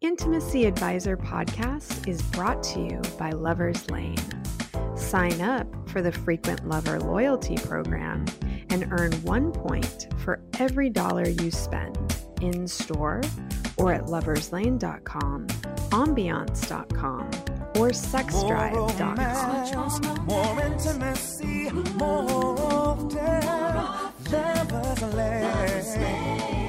Intimacy Advisor podcast is brought to you by Lover's Lane. Sign up for the Frequent Lover Loyalty Program and earn one point for every dollar you spend in store or at loverslane.com, ambiance.com, or sexdrive.com. More intimacy, more often, Lover's Lane.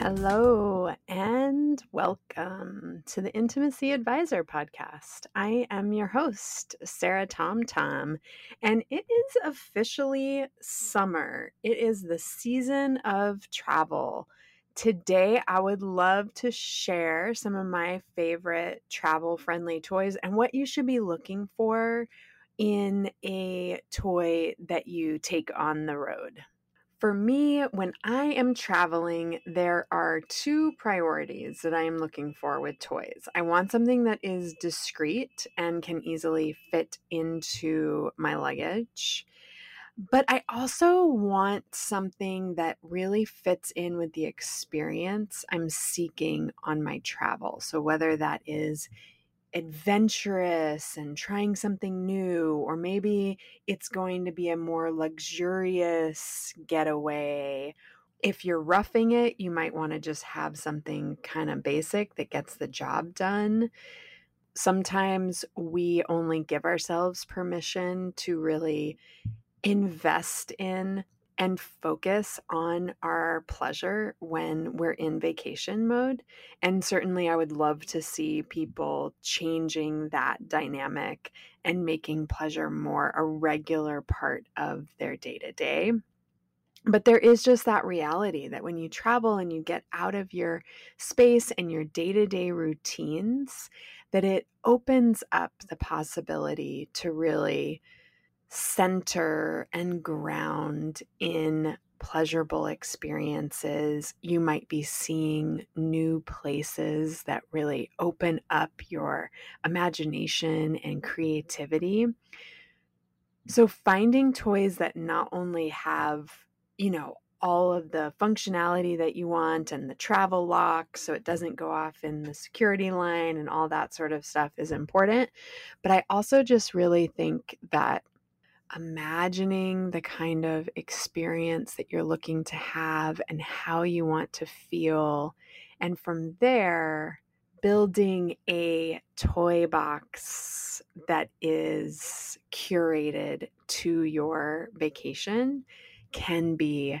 Hello and welcome to the Intimacy Advisor podcast. I am your host, Sarah Tom Tom, and it is officially summer. It is the season of travel. Today, I would love to share some of my favorite travel friendly toys and what you should be looking for in a toy that you take on the road. For me, when I am traveling, there are two priorities that I am looking for with toys. I want something that is discreet and can easily fit into my luggage. But I also want something that really fits in with the experience I'm seeking on my travel. So, whether that is adventurous and trying something new, or maybe it's going to be a more luxurious getaway. If you're roughing it, you might want to just have something kind of basic that gets the job done. Sometimes we only give ourselves permission to really invest in and focus on our pleasure when we're in vacation mode. And certainly, I would love to see people changing that dynamic and making pleasure more a regular part of their day to day. But there is just that reality that when you travel and you get out of your space and your day to day routines, that it opens up the possibility to really center and ground in pleasurable experiences. You might be seeing new places that really open up your imagination and creativity. So, finding toys that not only have, you know, all of the functionality that you want and the travel lock so it doesn't go off in the security line and all that sort of stuff is important. But I also just really think that imagining the kind of experience that you're looking to have and how you want to feel. And from there, building a toy box that is curated to your vacation can be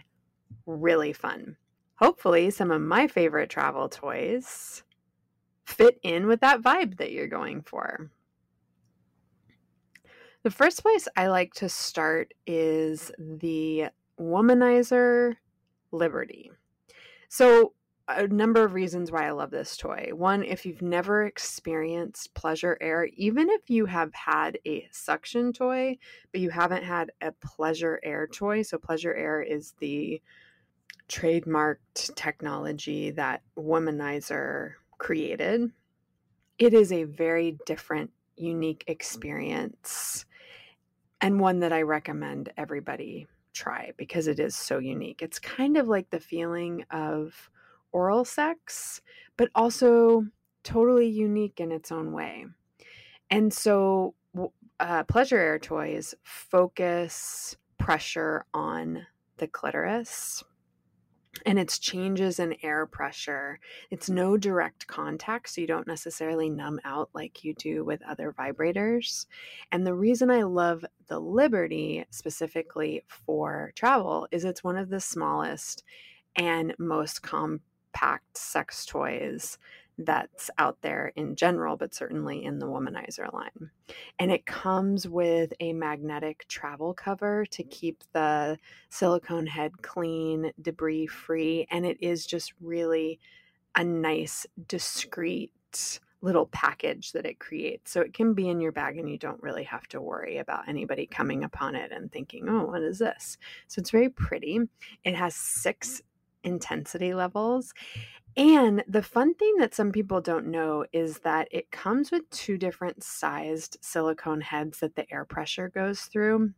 really fun. Hopefully, some of my favorite travel toys fit in with that vibe that you're going for. The first place I like to start is the Womanizer Liberty. So, a number of reasons why I love this toy. One, if you've never experienced pleasure air, even if you have had a suction toy, but you haven't had a pleasure air toy, so pleasure air is the trademarked technology that Womanizer created. It is a very different, unique experience and one that I recommend everybody try because it is so unique. It's kind of like the feeling of oral sex, but also totally unique in its own way. And so, uh, pleasure air toys focus pressure on the clitoris and it's changes in air pressure. It's no direct contact, so you don't necessarily numb out like you do with other vibrators. And the reason I love the Liberty specifically for travel is it's one of the smallest and most compact sex toys that's out there in general, but certainly in the womanizer line. And it comes with a magnetic travel cover to mm-hmm. keep the silicone head clean, debris free. And it is just really a nice, discreet little package that it creates. So it can be in your bag and you don't really have to worry about anybody coming upon it and thinking, oh, what is this? So it's very pretty. It has six intensity levels and the fun thing that some people don't know is that it comes with two different sized silicone heads that the air pressure goes through.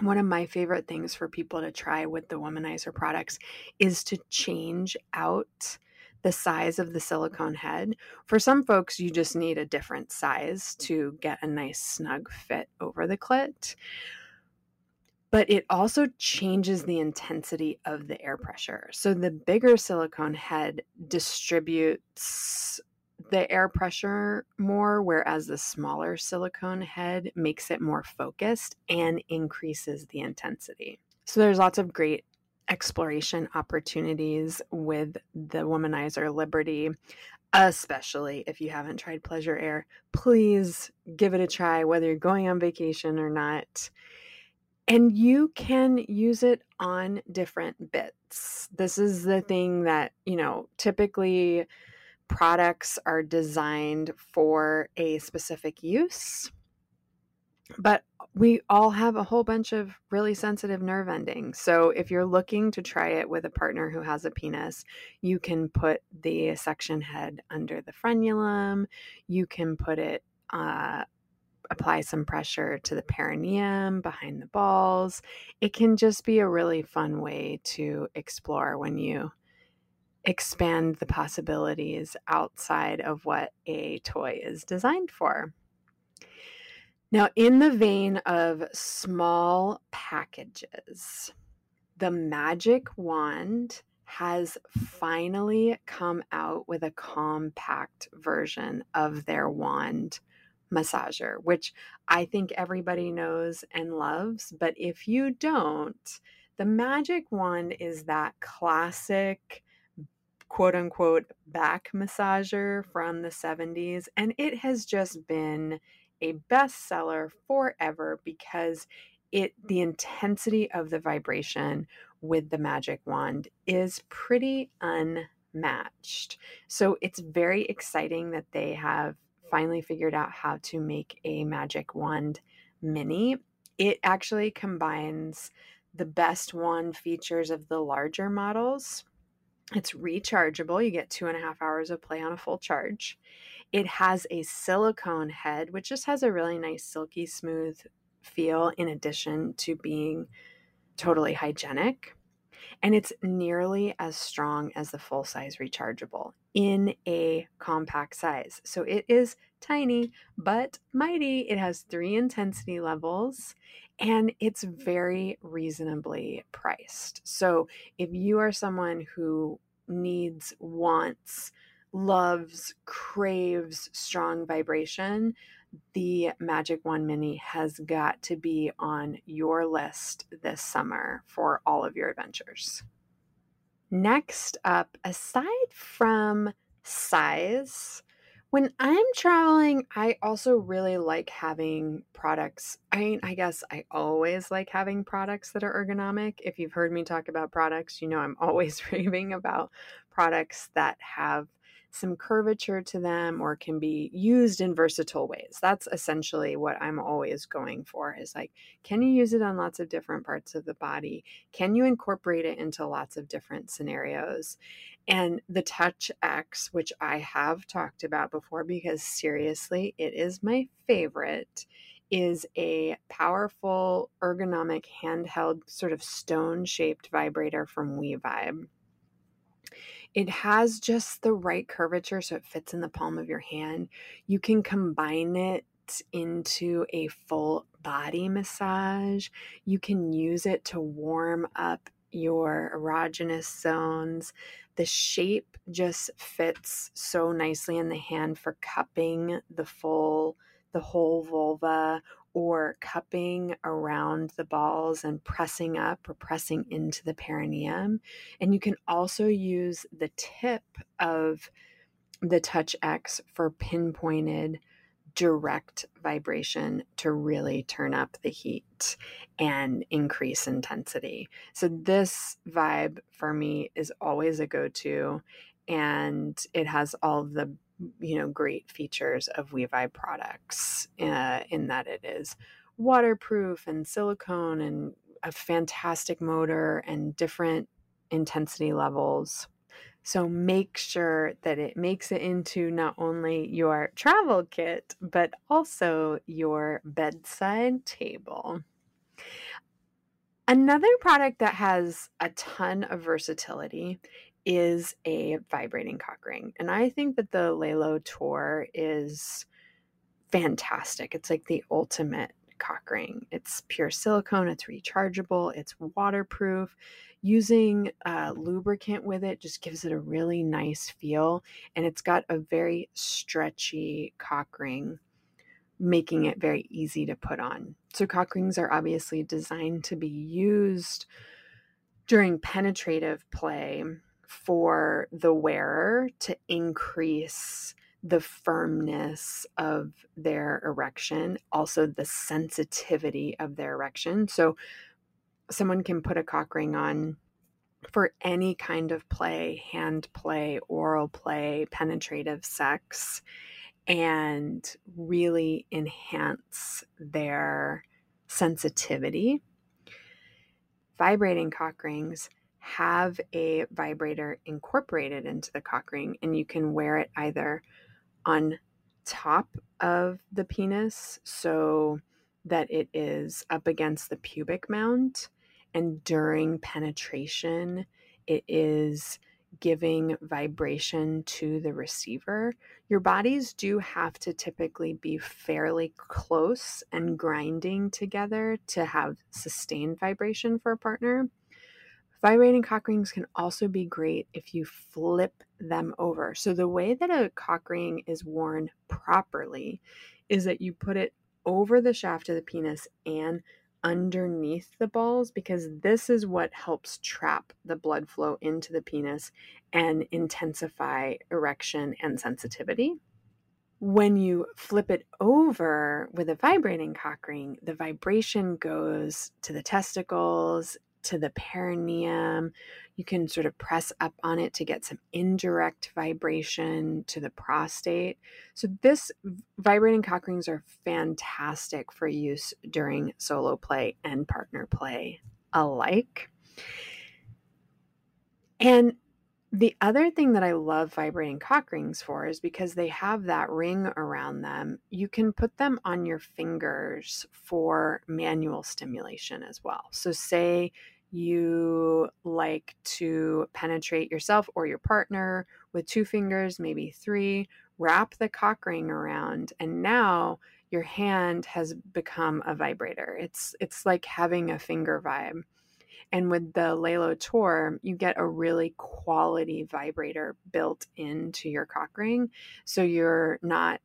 One of my favorite things for people to try with the womanizer products is to change out the size of the silicone head. For some folks, you just need a different size to get a nice snug fit over the clit. But it also changes the intensity of the air pressure. So the bigger silicone head distributes the air pressure more, whereas the smaller silicone head makes it more focused and increases the intensity. So there's lots of great exploration opportunities with the Womanizer Liberty, especially if you haven't tried Pleasure Air. Please give it a try, whether you're going on vacation or not. And you can use it on different bits. This is the thing that, you know, typically products are designed for a specific use but we all have a whole bunch of really sensitive nerve endings. So if you're looking to try it with a partner who has a penis, you can put the suction head under the frenulum. You can put it, uh, apply some pressure to the perineum behind the balls. It can just be a really fun way to explore when you expand the possibilities outside of what a toy is designed for. Now, in the vein of small packages, the Magic Wand has finally come out with a compact version of their wand massager, which I think everybody knows and loves. But if you don't, the Magic Wand is that classic quote unquote back massager from the 70s, and it has just been a bestseller forever because it the intensity of the vibration with the magic wand is pretty unmatched. So it's very exciting that they have finally figured out how to make a magic wand mini. It actually combines the best wand features of the larger models. It's rechargeable. You get two and a half hours of play on a full charge. It has a silicone head, which just has a really nice, silky smooth feel, in addition to being totally hygienic. And it's nearly as strong as the full size rechargeable in a compact size. So it is tiny but mighty. It has three intensity levels and it's very reasonably priced. So if you are someone who needs, wants, loves, craves strong vibration, the Magic Wand Mini has got to be on your list this summer for all of your adventures. Next up, aside from size, when I'm traveling, I also really like having products. I mean, I guess I always like having products that are ergonomic. If you've heard me talk about products, you know I'm always raving about products that have some curvature to them or can be used in versatile ways. That's essentially what I'm always going for is like, can you use it on lots of different parts of the body? Can you incorporate it into lots of different scenarios? And the Touch X, which I have talked about before because seriously, it is my favorite is a powerful ergonomic handheld sort of stone shaped vibrator from WeVibe. It has just the right curvature so it fits in the palm of your hand. You can combine it into a full body massage. You can use it to warm up your erogenous zones. The shape just fits so nicely in the hand for cupping the full the whole vulva or cupping around the balls and pressing up or pressing into the perineum. And you can also use the tip of the Touch X for pinpointed direct vibration to really turn up the heat and increase intensity. So, this vibe for me is always a go to, and it has all the you know great features of WeVibe products uh, in that it is waterproof and silicone and a fantastic motor and different intensity levels. So make sure that it makes it into not only your travel kit, but also your bedside table. Another product that has a ton of versatility is a vibrating cock ring. And I think that the Lelo Tor is fantastic. It's like the ultimate cock ring. It's pure silicone, it's rechargeable, it's waterproof. Using uh, lubricant with it just gives it a really nice feel. And it's got a very stretchy cock ring, making it very easy to put on. So, cock rings are obviously designed to be used during penetrative play for the wearer to increase the firmness of their erection, also the sensitivity of their erection. So, someone can put a cock ring on for any kind of play hand play, oral play, penetrative sex, and really enhance their sensitivity. Vibrating cock rings have a vibrator incorporated into the cock ring, and you can wear it either on top of the penis so that it is up against the pubic mound. And during penetration, it is giving vibration to the receiver. Your bodies do have to typically be fairly close and grinding together to have sustained vibration for a partner. Vibrating cock rings can also be great if you flip them over. So, the way that a cock ring is worn properly is that you put it over the shaft of the penis and underneath the balls because this is what helps trap the blood flow into the penis and intensify erection and sensitivity. When you flip it over with a vibrating cock ring, the vibration goes to the testicles to the perineum. You can sort of press up on it to get some indirect vibration to the prostate. So, this vibrating cock rings are fantastic for use during solo play and partner play alike. And the other thing that I love vibrating cock rings for is because they have that ring around them. You can put them on your fingers for manual stimulation as well. So, say you like to penetrate yourself or your partner with two fingers, maybe three, wrap the cock ring around, and now your hand has become a vibrator. It's it's like having a finger vibe. And with the Lelo Tor, you get a really quality vibrator built into your cock ring. So you're not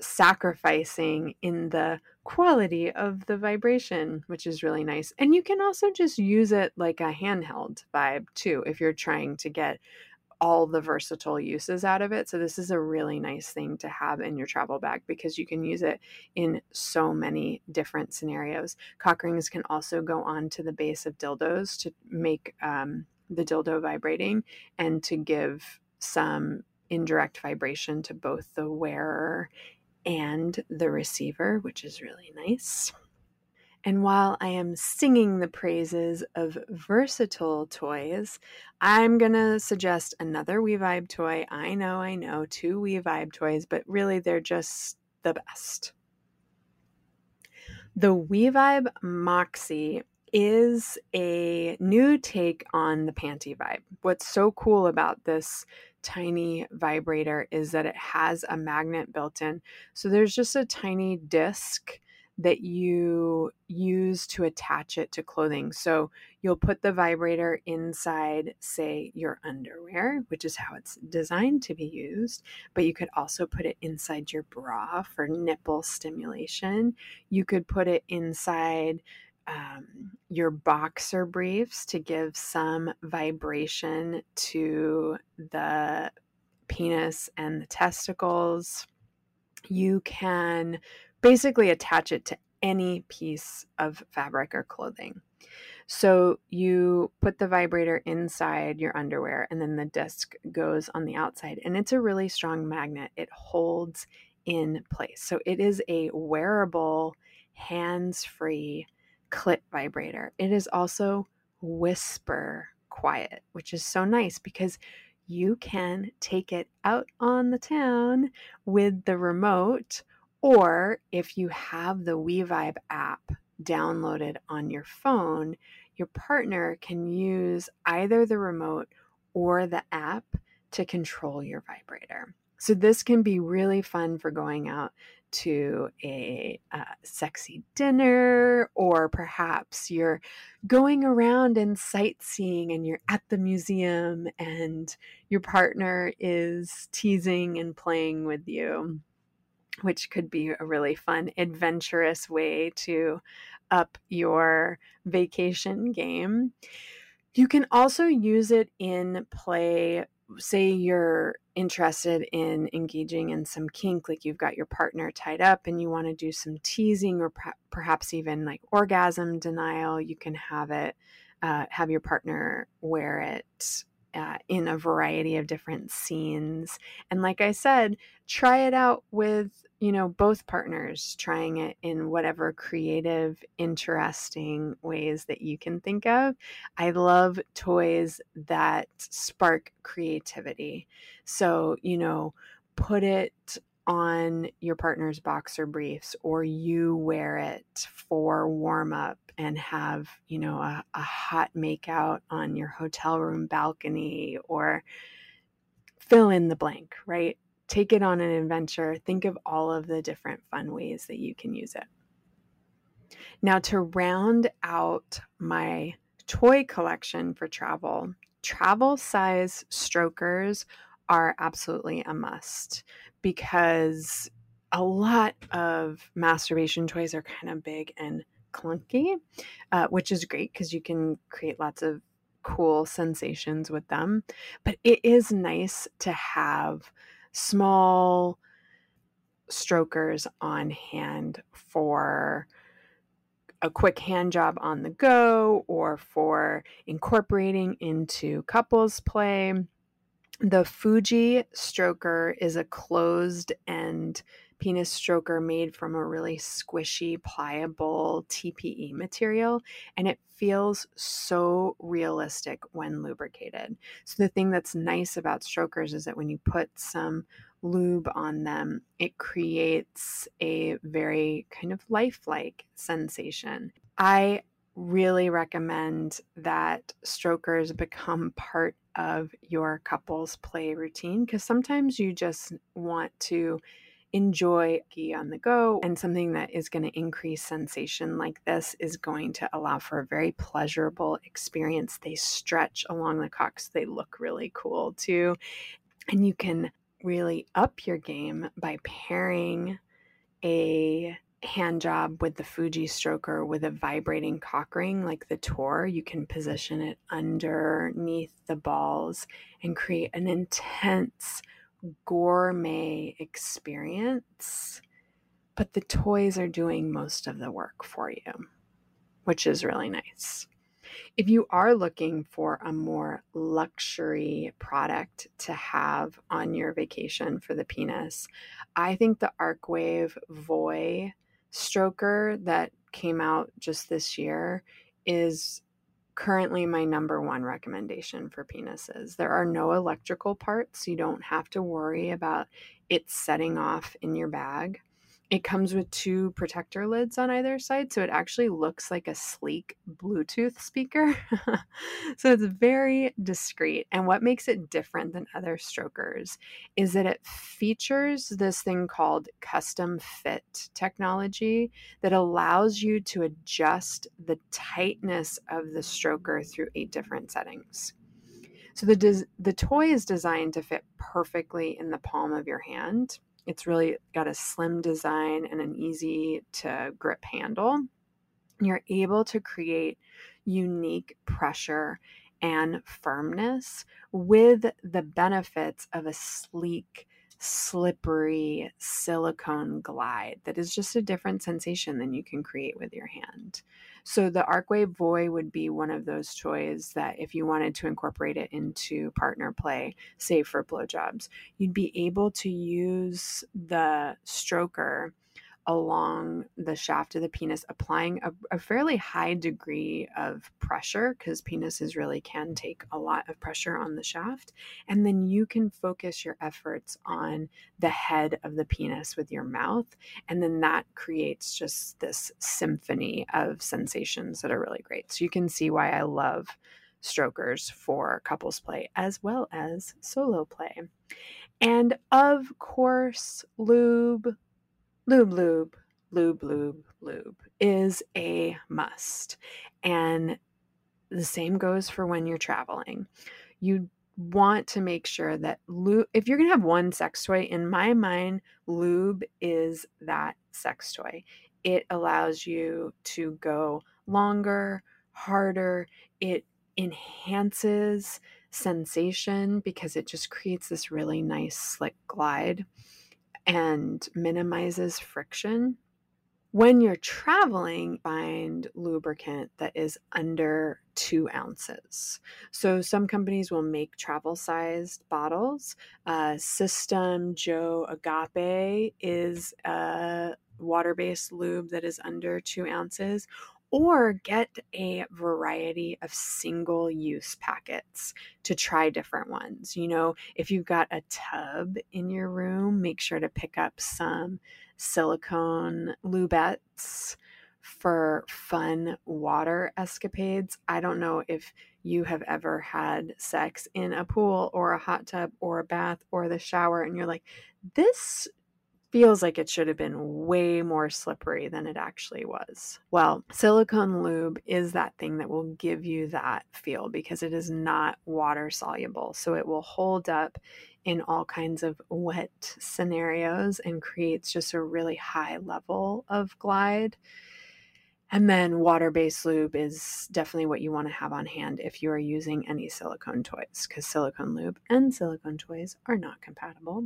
sacrificing in the quality of the vibration, which is really nice. And you can also just use it like a handheld vibe too, if you're trying to get all the versatile uses out of it. So, this is a really nice thing to have in your travel bag because you can use it in so many different scenarios. Cock rings can also go on to the base of dildos to make um, the dildo vibrating and to give some indirect vibration to both the wearer and the receiver, which is really nice. And while I am singing the praises of versatile toys, I'm going to suggest another WeVibe toy. I know, I know, two WeVibe toys, but really they're just the best. The WeVibe Moxie is a new take on the panty vibe. What's so cool about this tiny vibrator is that it has a magnet built in. So there's just a tiny disc that you use to attach it to clothing. So you'll put the vibrator inside, say, your underwear, which is how it's designed to be used, but you could also put it inside your bra for nipple stimulation. You could put it inside um, your boxer briefs to give some vibration to the penis and the testicles. You can basically attach it to any piece of fabric or clothing. So you put the vibrator inside your underwear and then the disc goes on the outside and it's a really strong magnet. It holds in place. So it is a wearable hands-free clit vibrator. It is also whisper quiet, which is so nice because you can take it out on the town with the remote, or if you have the WeVibe app downloaded on your phone, your partner can use either the remote or the app to control your vibrator. So, this can be really fun for going out to a uh, sexy dinner, or perhaps you're going around and sightseeing and you're at the museum and your partner is teasing and playing with you, which could be a really fun, adventurous way to up your vacation game. You can also use it in play say you're interested in engaging in some kink, like you've got your partner tied up and you want to do some teasing or perhaps even like orgasm denial, you can have it, uh, have your partner wear it uh, in a variety of different scenes. And like I said, try it out with, you know, both partners, trying it in whatever creative, interesting ways that you can think of. I love toys that spark creativity. So, you know, put it on your partner's boxer briefs or you wear it for warm up and have, you know, a, a hot makeout on your hotel room balcony or fill in the blank, right? Take it on an adventure. Think of all of the different fun ways that you can use it. Now, to round out my toy collection for travel, travel size strokers are absolutely a must because a lot of masturbation toys are kind of big and clunky, uh, which is great because you can create lots of cool sensations with them. But it is nice to have small strokers on hand for a quick hand job on the go or for incorporating into couples play. The Fuji stroker is a closed end penis stroker made from a really squishy, pliable TPE material, and it feels so realistic when lubricated. So, the thing that's nice about strokers is that when you put some lube on them, it creates a very kind of lifelike sensation. I really recommend that strokers become part of your couple's play routine because sometimes you just want to enjoy on the go and something that is going to increase sensation like this is going to allow for a very pleasurable experience they stretch along the cock so they look really cool too and you can really up your game by pairing a hand job with the Fuji stroker with a vibrating cock ring like the Tor. You can position it underneath the balls and create an intense gourmet experience, but the toys are doing most of the work for you, which is really nice. If you are looking for a more luxury product to have on your vacation for the penis, I think the Arcwave Voy stroker that came out just this year is currently my number one recommendation for penises. There are no electrical parts. You don't have to worry about it setting off in your bag. It comes with two protector lids on either side, so it actually looks like a sleek Bluetooth speaker. so it's very discreet. And what makes it different than other strokers is that it features this thing called custom fit technology that allows you to adjust the tightness of the stroker through eight different settings. So the des- the toy is designed to fit perfectly in the palm of your hand it's really got a slim design and an easy to grip handle. You're able to create unique pressure and firmness with the benefits of a sleek, slippery silicone glide that is just a different sensation than you can create with your hand. So the Arcwave Voy would be one of those toys that if you wanted to incorporate it into partner play, say for blowjobs, you'd be able to use the stroker along the shaft of the penis, applying a, a fairly high degree of pressure because penises really can take a lot of pressure on the shaft. And then you can focus your efforts on the head of the penis with your mouth. And then that creates just this symphony of sensations that are really great. So you can see why I love strokers for couples play as well as solo play. And of course, lube, lube, lube, lube, lube, lube is a must. And the same goes for when you're traveling. You want to make sure that lube, if you're going to have one sex toy, in my mind, lube is that sex toy. It allows you to go longer, harder. It enhances sensation because it just creates this really nice, slick glide and minimizes friction when you're traveling, find lubricant that is under two ounces. So some companies will make travel sized bottles. Uh, System JO Agape is a water based lube that is under two ounces, or get a variety of single use packets to try different ones. You know, if you've got a tub in your room, make sure to pick up some silicone lubettes for fun water escapades. I don't know if you have ever had sex in a pool or a hot tub or a bath or the shower and you're like, this feels like it should have been way more slippery than it actually was. Well, silicone lube is that thing that will give you that feel because it is not water soluble. So it will hold up in all kinds of wet scenarios and creates just a really high level of glide. And then water based lube is definitely what you want to have on hand if you are using any silicone toys, because silicone lube and silicone toys are not compatible.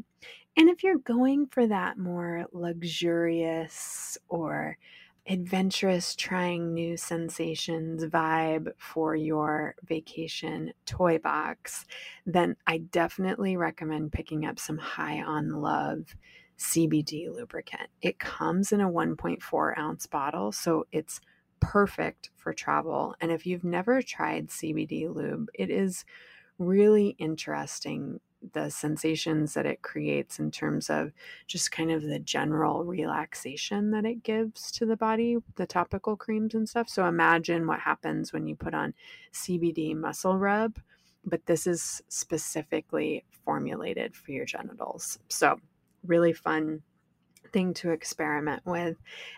And if you're going for that more luxurious or adventurous, trying new sensations vibe for your vacation toy box, then I definitely recommend picking up some High on Love CBD lubricant. It comes in a 1.4 ounce bottle, so it's perfect for travel. And if you've never tried CBD lube, it is really interesting the sensations that it creates in terms of just kind of the general relaxation that it gives to the body, the topical creams and stuff. So imagine what happens when you put on CBD muscle rub, but this is specifically formulated for your genitals. So, really fun thing to experiment with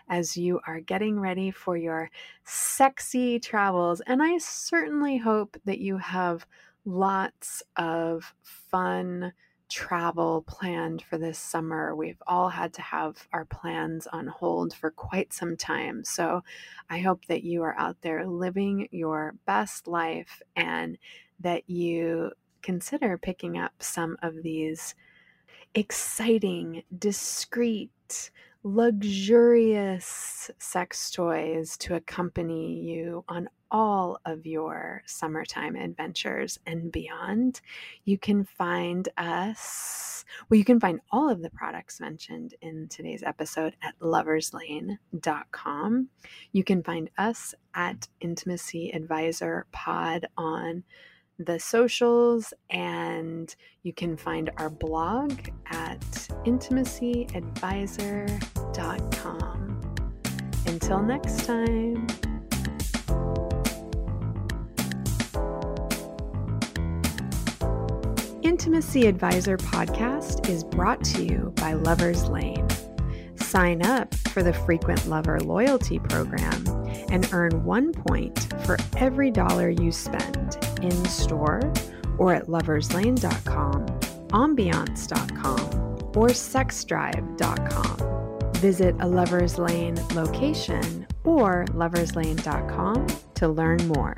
as you are getting ready for your sexy travels. And I certainly hope that you have lots of fun travel planned for this summer. We've all had to have our plans on hold for quite some time. So I hope that you are out there living your best life and that you consider picking up some of these exciting, discreet, luxurious sex toys to accompany you on all of your summertime adventures and beyond. You can find us, well, you can find all of the products mentioned in today's episode at loverslane.com. You can find us at Intimacy Advisor Pod on the socials, and you can find our blog at intimacyadvisor.com. Until next time. Intimacy Advisor podcast is brought to you by Lover's Lane. Sign up for the Frequent Lover Loyalty Program and earn one point for every dollar you spend in store or at loverslane.com, ambiance.com, or sexdrive.com. Visit a Lover's Lane location or loverslane.com to learn more.